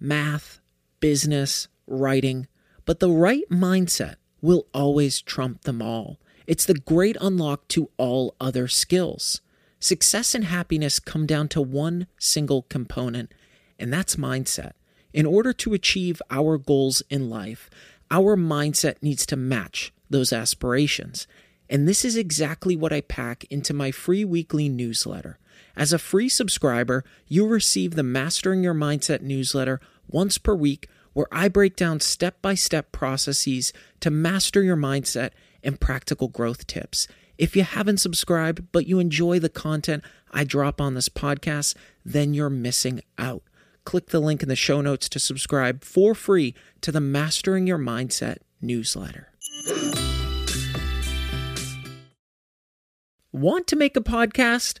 math, business, writing, but the right mindset will always trump them all. It's the great unlock to all other skills. Success and happiness come down to one single component, and that's mindset. In order to achieve our goals in life, our mindset needs to match those aspirations. And this is exactly what I pack into my free weekly newsletter. As a free subscriber, you receive the Mastering Your Mindset newsletter once per week where I break down step by step processes to master your mindset and practical growth tips. If you haven't subscribed, but you enjoy the content I drop on this podcast, then you're missing out. Click the link in the show notes to subscribe for free to the Mastering Your Mindset newsletter. Want to make a podcast?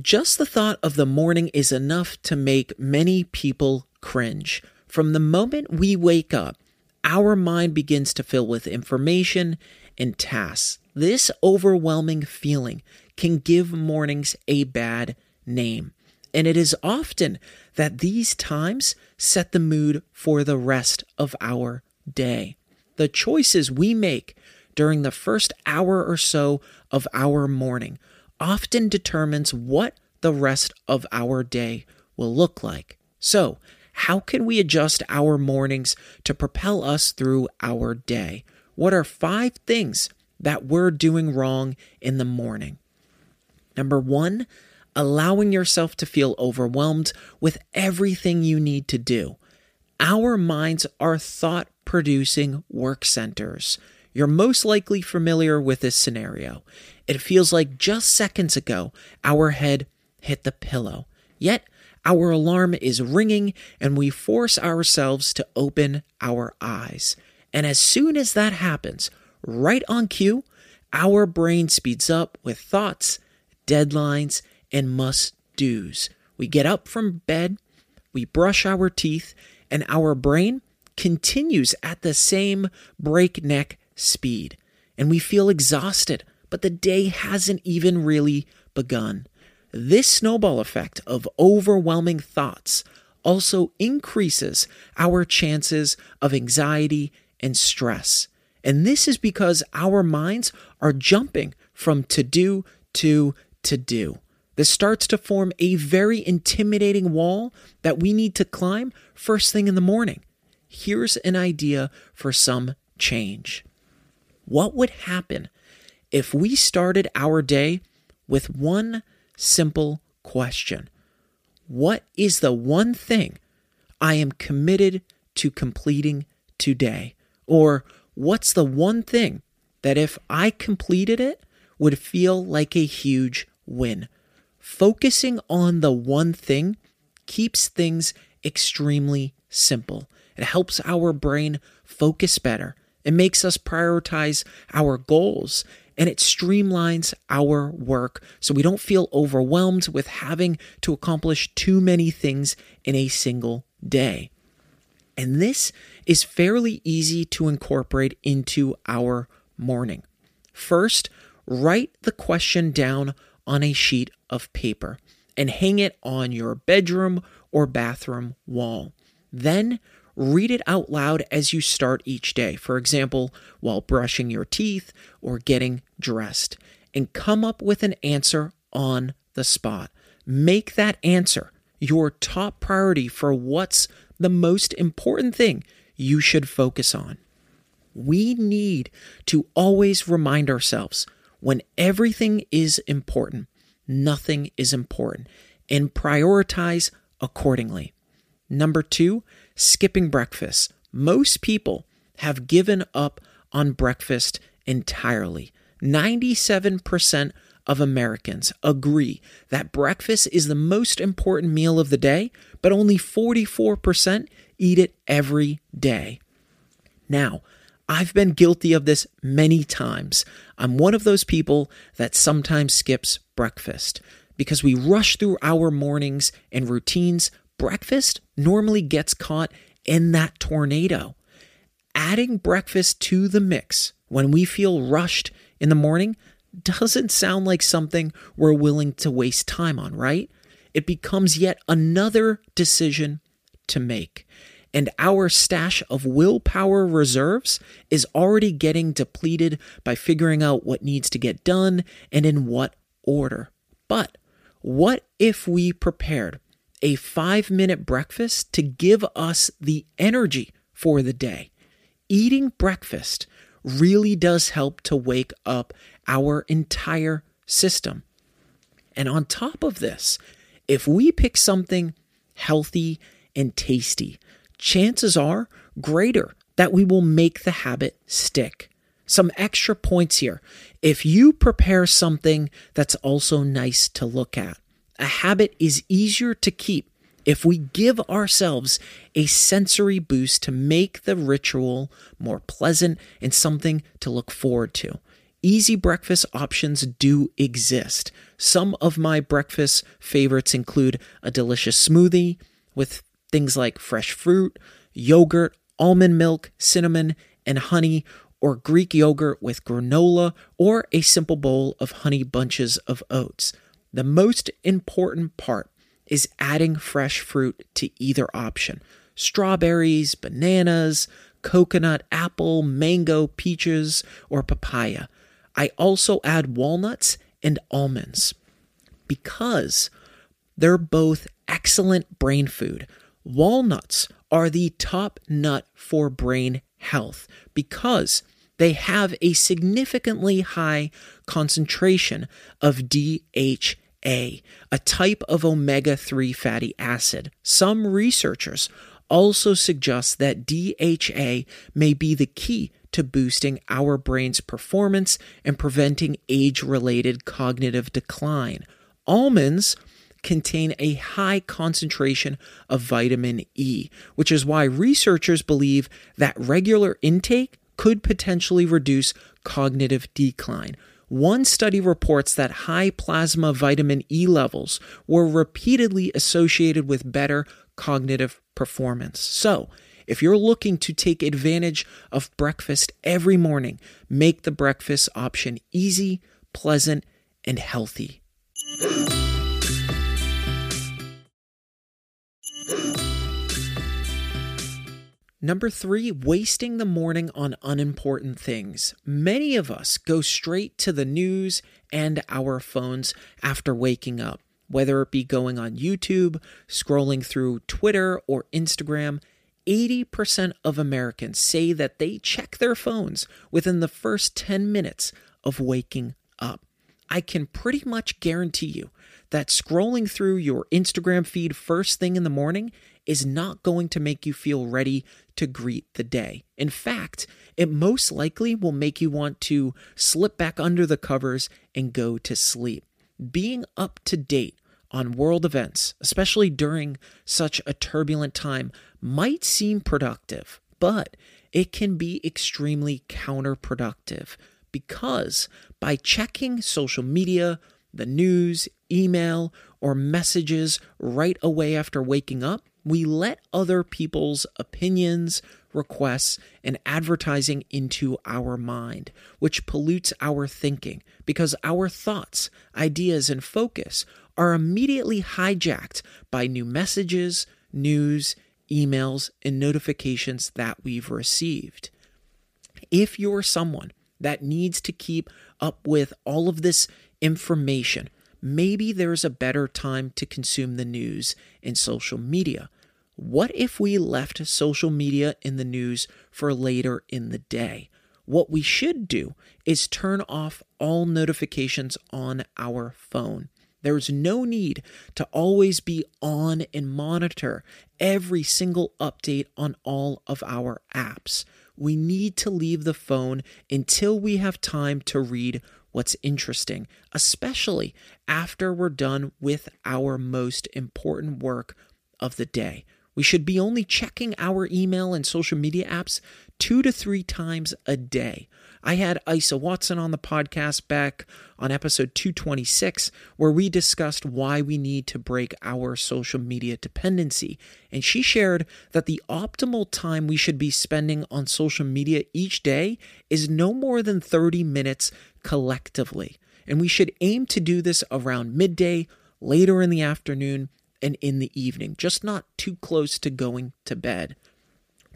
Just the thought of the morning is enough to make many people cringe. From the moment we wake up, our mind begins to fill with information and tasks. This overwhelming feeling can give mornings a bad name. And it is often that these times set the mood for the rest of our day. The choices we make during the first hour or so of our morning often determines what the rest of our day will look like. So, how can we adjust our mornings to propel us through our day? What are five things that we're doing wrong in the morning? Number one, allowing yourself to feel overwhelmed with everything you need to do. Our minds are thought producing work centers. You're most likely familiar with this scenario. It feels like just seconds ago, our head hit the pillow. Yet, our alarm is ringing and we force ourselves to open our eyes. And as soon as that happens, right on cue, our brain speeds up with thoughts, deadlines, and must do's. We get up from bed, we brush our teeth, and our brain continues at the same breakneck speed. And we feel exhausted, but the day hasn't even really begun. This snowball effect of overwhelming thoughts also increases our chances of anxiety and stress. And this is because our minds are jumping from to do to to do. This starts to form a very intimidating wall that we need to climb first thing in the morning. Here's an idea for some change. What would happen if we started our day with one simple question? What is the one thing I am committed to completing today? Or what's the one thing that if I completed it would feel like a huge win? Focusing on the one thing keeps things extremely simple. It helps our brain focus better. It makes us prioritize our goals and it streamlines our work so we don't feel overwhelmed with having to accomplish too many things in a single day. And this is fairly easy to incorporate into our morning. First, write the question down on a sheet of paper and hang it on your bedroom or bathroom wall. Then read it out loud as you start each day, for example, while brushing your teeth or getting dressed, and come up with an answer on the spot. Make that answer your top priority for what's the most important thing you should focus on. We need to always remind ourselves when everything is important, nothing is important, and prioritize accordingly. Number two, skipping breakfast. Most people have given up on breakfast entirely. 97% of Americans agree that breakfast is the most important meal of the day, but only 44% eat it every day. Now, I've been guilty of this many times. I'm one of those people that sometimes skips breakfast because we rush through our mornings and routines. Breakfast normally gets caught in that tornado. Adding breakfast to the mix when we feel rushed in the morning doesn't sound like something we're willing to waste time on, right? It becomes yet another decision to make and our stash of willpower reserves is already getting depleted by figuring out what needs to get done and in what order. But what if we prepared a five minute breakfast to give us the energy for the day? Eating breakfast really does help to wake up our entire system. And on top of this, if we pick something healthy and tasty, chances are greater that we will make the habit stick. Some extra points here. If you prepare something that's also nice to look at, a habit is easier to keep if we give ourselves a sensory boost to make the ritual more pleasant and something to look forward to. Easy breakfast options do exist. Some of my breakfast favorites include a delicious smoothie with things like fresh fruit, yogurt, almond milk, cinnamon, and honey, or Greek yogurt with granola, or a simple bowl of honey bunches of oats. The most important part is adding fresh fruit to either option strawberries, bananas, coconut, apple, mango, peaches, or papaya. I also add walnuts and almonds because they're both excellent brain food Walnuts are the top nut for brain health because they have a significantly high concentration of DHA, a a type of omega 3 fatty acid. Some researchers also suggest that DHA may be the key to boosting our brain's performance and preventing age related cognitive decline. Almonds contain a high concentration of vitamin E, which is why researchers believe that regular intake could potentially reduce cognitive decline. One study reports that high plasma vitamin E levels were repeatedly associated with better cognitive performance. So, if you're looking to take advantage of breakfast every morning, make the breakfast option easy, pleasant, and healthy. Number three, wasting the morning on unimportant things. Many of us go straight to the news and our phones after waking up, whether it be going on YouTube, scrolling through Twitter or Instagram. 80% of Americans say that they check their phones within the first 10 minutes of waking up. I can pretty much guarantee you that scrolling through your Instagram feed first thing in the morning is not going to make you feel ready to greet the day. In fact, it most likely will make you want to slip back under the covers and go to sleep. Being up to date on world events, especially during such a turbulent time, might seem productive, but it can be extremely counterproductive because by checking social media, the news, email, or messages right away after waking up, we let other people's opinions, requests, and advertising into our mind, which pollutes our thinking because our thoughts, ideas, and focus are immediately hijacked by new messages, news, emails, and notifications that we've received. If you're someone that needs to keep up with all of this information, maybe there's a better time to consume the news in social media. What if we left social media in the news for later in the day? What we should do is turn off all notifications on our phone. There's no need to always be on and monitor every single update on all of our apps. We need to leave the phone until we have time to read what's interesting, especially after we're done with our most important work of the day. We should be only checking our email and social media apps two to three times a day. I had Isa Watson on the podcast back on episode 226, where we discussed why we need to break our social media dependency. And she shared that the optimal time we should be spending on social media each day is no more than 30 minutes collectively. And we should aim to do this around midday, later in the afternoon, and in the evening, just not too close to going to bed.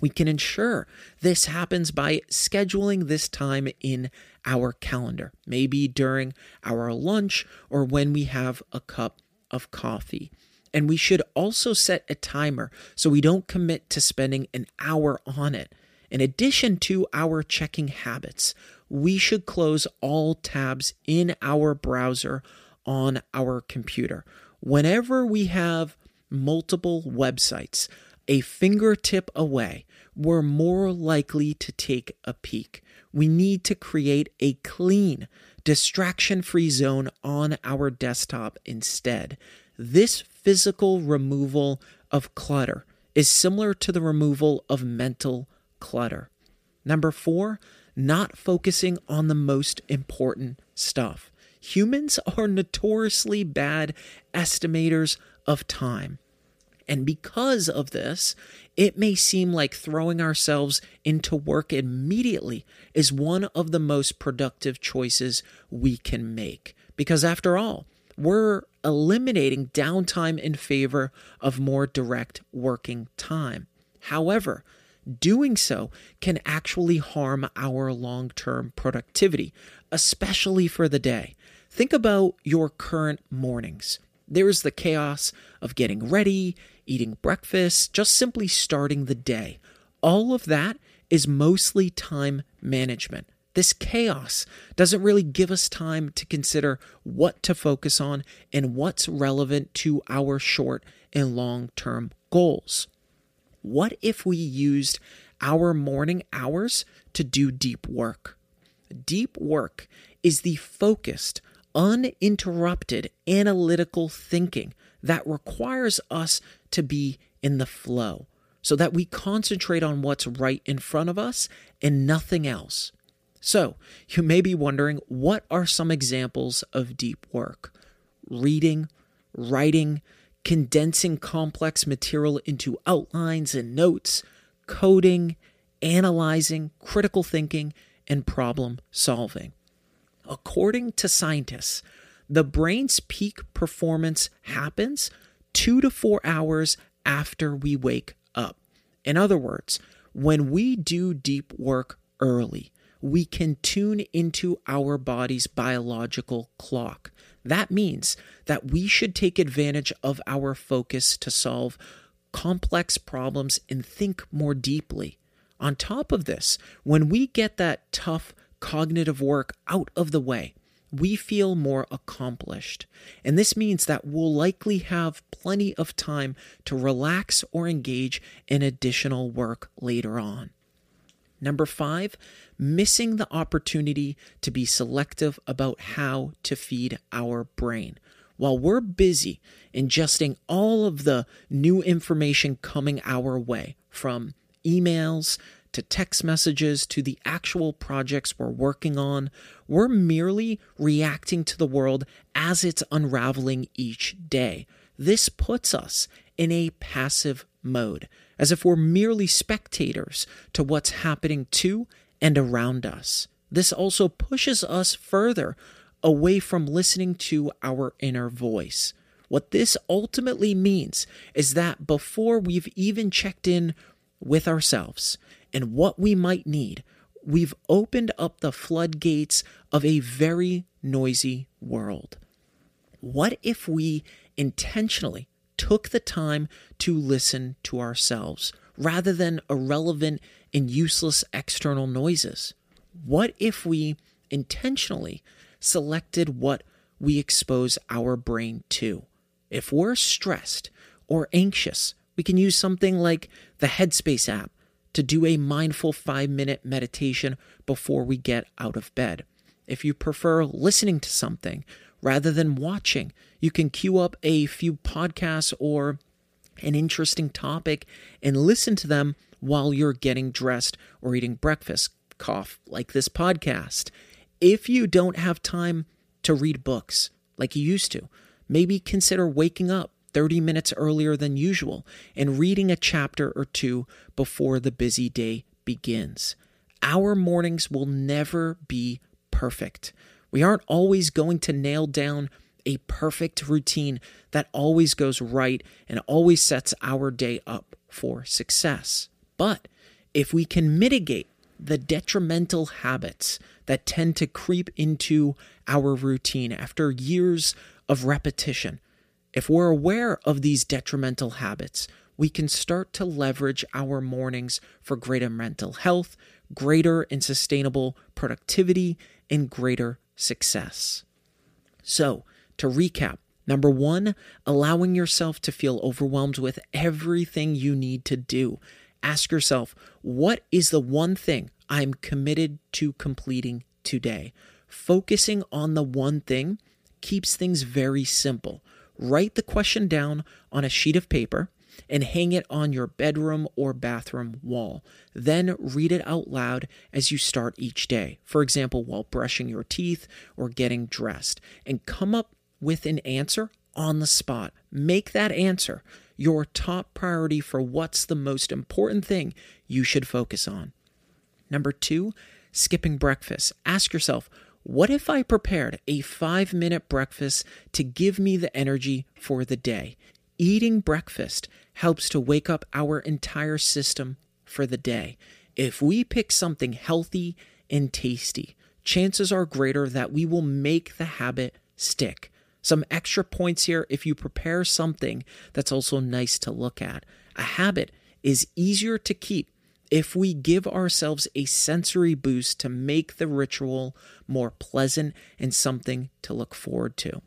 We can ensure this happens by scheduling this time in our calendar, maybe during our lunch or when we have a cup of coffee. And we should also set a timer so we don't commit to spending an hour on it. In addition to our checking habits, we should close all tabs in our browser on our computer. Whenever we have multiple websites a fingertip away, we're more likely to take a peek. We need to create a clean, distraction free zone on our desktop instead. This physical removal of clutter is similar to the removal of mental clutter. Number four, not focusing on the most important stuff. Humans are notoriously bad estimators of time. And because of this, it may seem like throwing ourselves into work immediately is one of the most productive choices we can make. Because after all, we're eliminating downtime in favor of more direct working time. However, doing so can actually harm our long term productivity, especially for the day. Think about your current mornings. There's the chaos of getting ready, eating breakfast, just simply starting the day. All of that is mostly time management. This chaos doesn't really give us time to consider what to focus on and what's relevant to our short and long term goals. What if we used our morning hours to do deep work? Deep work is the focused, uninterrupted analytical thinking that requires us to be in the flow so that we concentrate on what's right in front of us and nothing else. So, you may be wondering what are some examples of deep work? Reading, writing, condensing complex material into outlines and notes, coding, analyzing, critical thinking, and problem solving. According to scientists, the brain's peak performance happens two to four hours after we wake up. In other words, When we do deep work early, we can tune into our body's biological clock. That means that we should take advantage of our focus to solve complex problems and think more deeply. On top of this, when we get that tough cognitive work out of the way, we feel more accomplished. And this means that we'll likely have plenty of time to relax or engage in additional work later on. Number five, missing the opportunity to be selective about how to feed our brain. While we're busy ingesting all of the new information coming our way, from emails to text messages to the actual projects we're working on, we're merely reacting to the world as it's unraveling each day. This puts us in a passive mode, as if we're merely spectators to what's happening to and around us. This also pushes us further away from listening to our inner voice. What this ultimately means is that before we've even checked in with ourselves and what we might need, we've opened up the floodgates of a very noisy world. What if we intentionally took the time to listen to ourselves rather than irrelevant and useless external noises? What if we intentionally selected what we expose our brain to? If we're stressed or anxious, we can use something like the Headspace app to do a mindful five minute meditation before we get out of bed. If you prefer listening to something rather than watching, you can queue up a few podcasts or an interesting topic and listen to them while you're getting dressed or eating breakfast. Cough, like this podcast. If you don't have time to read books like you used to, maybe consider waking up 30 minutes earlier than usual and reading a chapter or two before the busy day begins. Our mornings will never be perfect. We aren't always going to nail down a perfect routine that always goes right and always sets our day up for success. But if we can mitigate the detrimental habits that tend to creep into our routine after years of repetition, if we're aware of these detrimental habits, we can start to leverage our mornings for greater mental health, greater and sustainable productivity, and greater success. So, to recap, number one, allowing yourself to feel overwhelmed with everything you need to do ask yourself, what is the one thing I'm committed to completing today? Focusing on the one thing keeps things very simple. Write the question down on a sheet of paper and hang it on your bedroom or bathroom wall. Then read it out loud as you start each day, for example, while brushing your teeth or getting dressed, and come up with an answer on the spot. Make that answer your top priority for what's the most important thing you should focus on. Number two, skipping breakfast. Ask yourself, what if I prepared a five minute breakfast to give me the energy for the day? Eating breakfast helps to wake up our entire system for the day. If we pick something healthy and tasty, chances are greater that we will make the habit stick. Some extra points here if you prepare something that's also nice to look at. A habit is easier to keep if we give ourselves a sensory boost to make the ritual more pleasant and something to look forward to.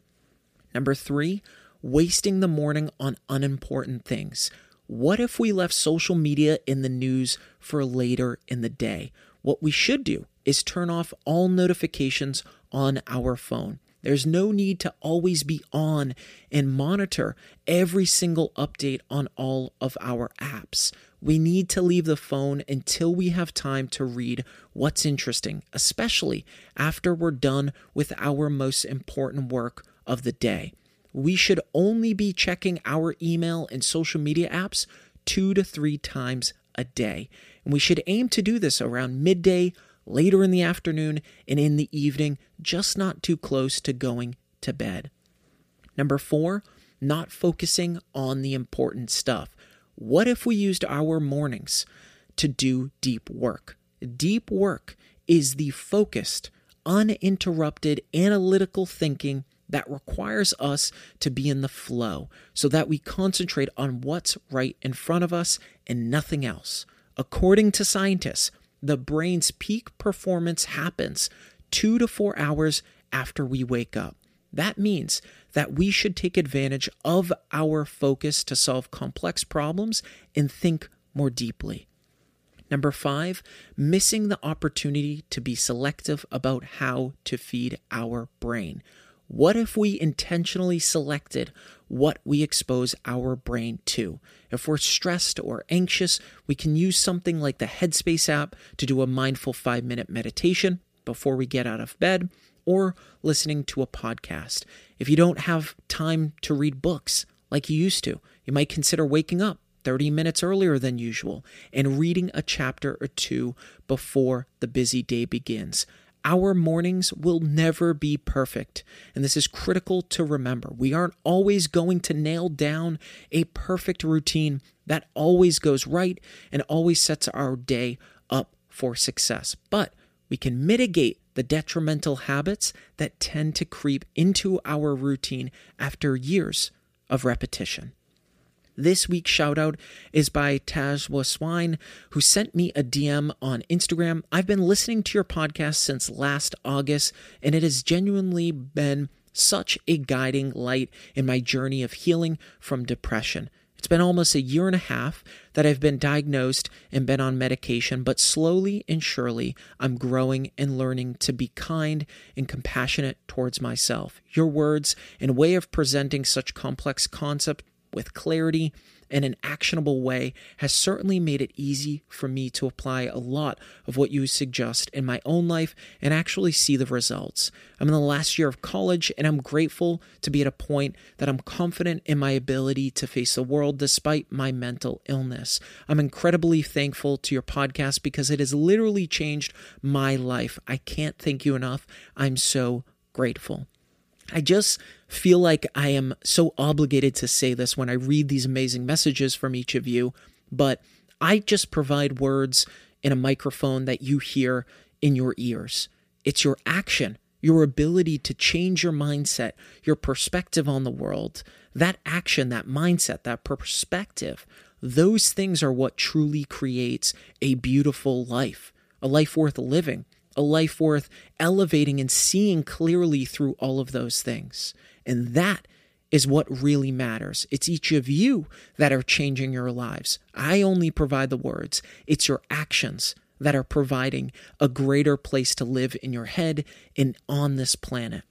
Number three, wasting the morning on unimportant things. What if we left social media in the news for later in the day? What we should do is turn off all notifications on our phone. There's no need to always be on and monitor every single update on all of our apps. We need to leave the phone until we have time to read what's interesting, especially after we're done with our most important work of the day. We should only be checking our email and social media apps two to three times a day. And we should aim to do this around midday later in the afternoon, and in the evening, just not too close to going to bed. Number four, not focusing on the important stuff. What if we used our mornings to do deep work. Deep work is the focused, uninterrupted analytical thinking that requires us to be in the flow so that we concentrate on what's right in front of us and nothing else. According to scientists, the brain's peak performance happens two to four hours after we wake up. That means that we should take advantage of our focus to solve complex problems and think more deeply. Number five, missing the opportunity to be selective about how to feed our brain. What if we intentionally selected what we expose our brain to? If we're stressed or anxious, we can use something like the Headspace app to do a mindful five minute meditation before we get out of bed or listening to a podcast. If you don't have time to read books like you used to, you might consider waking up 30 minutes earlier than usual and reading a chapter or two before the busy day begins. Our mornings will never be perfect, and this is critical to remember. We aren't always going to nail down a perfect routine that always goes right and always sets our day up for success, but we can mitigate the detrimental habits that tend to creep into our routine after years of repetition. This week's shout out is by Tajwa Swine, who sent me a DM on Instagram. I've been listening to your podcast since last August, and it has genuinely been such a guiding light in my journey of healing from depression. It's been almost a year and a half that I've been diagnosed and been on medication, but slowly and surely I'm growing and learning to be kind and compassionate towards myself. Your words and way of presenting such complex concepts with clarity and an actionable way has certainly made it easy for me to apply a lot of what you suggest in my own life and actually see the results. I'm in the last year of college and I'm grateful to be at a point that I'm confident in my ability to face the world despite my mental illness. I'm incredibly thankful to your podcast because it has literally changed my life. I can't thank you enough. I'm so grateful. I just feel like I am so obligated to say this when I read these amazing messages from each of you, but I just provide words in a microphone that you hear in your ears. It's your action, your ability to change your mindset, your perspective on the world. That action, that mindset, that perspective, those things are what truly creates a beautiful life, a life worth living a life worth elevating and seeing clearly through all of those things. And that is what really matters. It's each of you that are changing your lives. I only provide the words, it's your actions that are providing a greater place to live in your head and on this planet.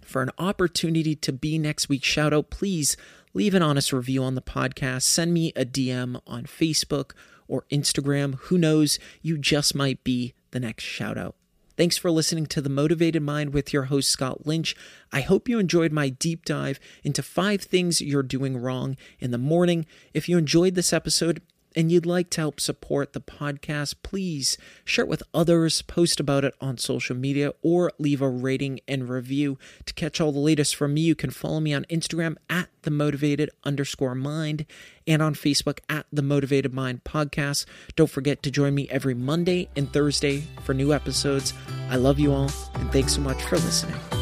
For an opportunity to be next week's shout out, please leave an honest review on the podcast. Send me a DM on Facebook or Instagram. Who knows, you just might be the next shout out. Thanks for listening to The Motivated Mind with your host, Scott Lynch. I hope you enjoyed my deep dive into five things you're doing wrong in the morning. If you enjoyed this episode, and you'd like to help support the podcast, please share it with others, post about it on social media, or leave a rating and review. To catch all the latest from me, you can follow me on Instagram at the motivated underscore mind and on Facebook at the motivated mind podcast. Don't forget to join me every Monday and Thursday for new episodes. I love you all, and thanks so much for listening.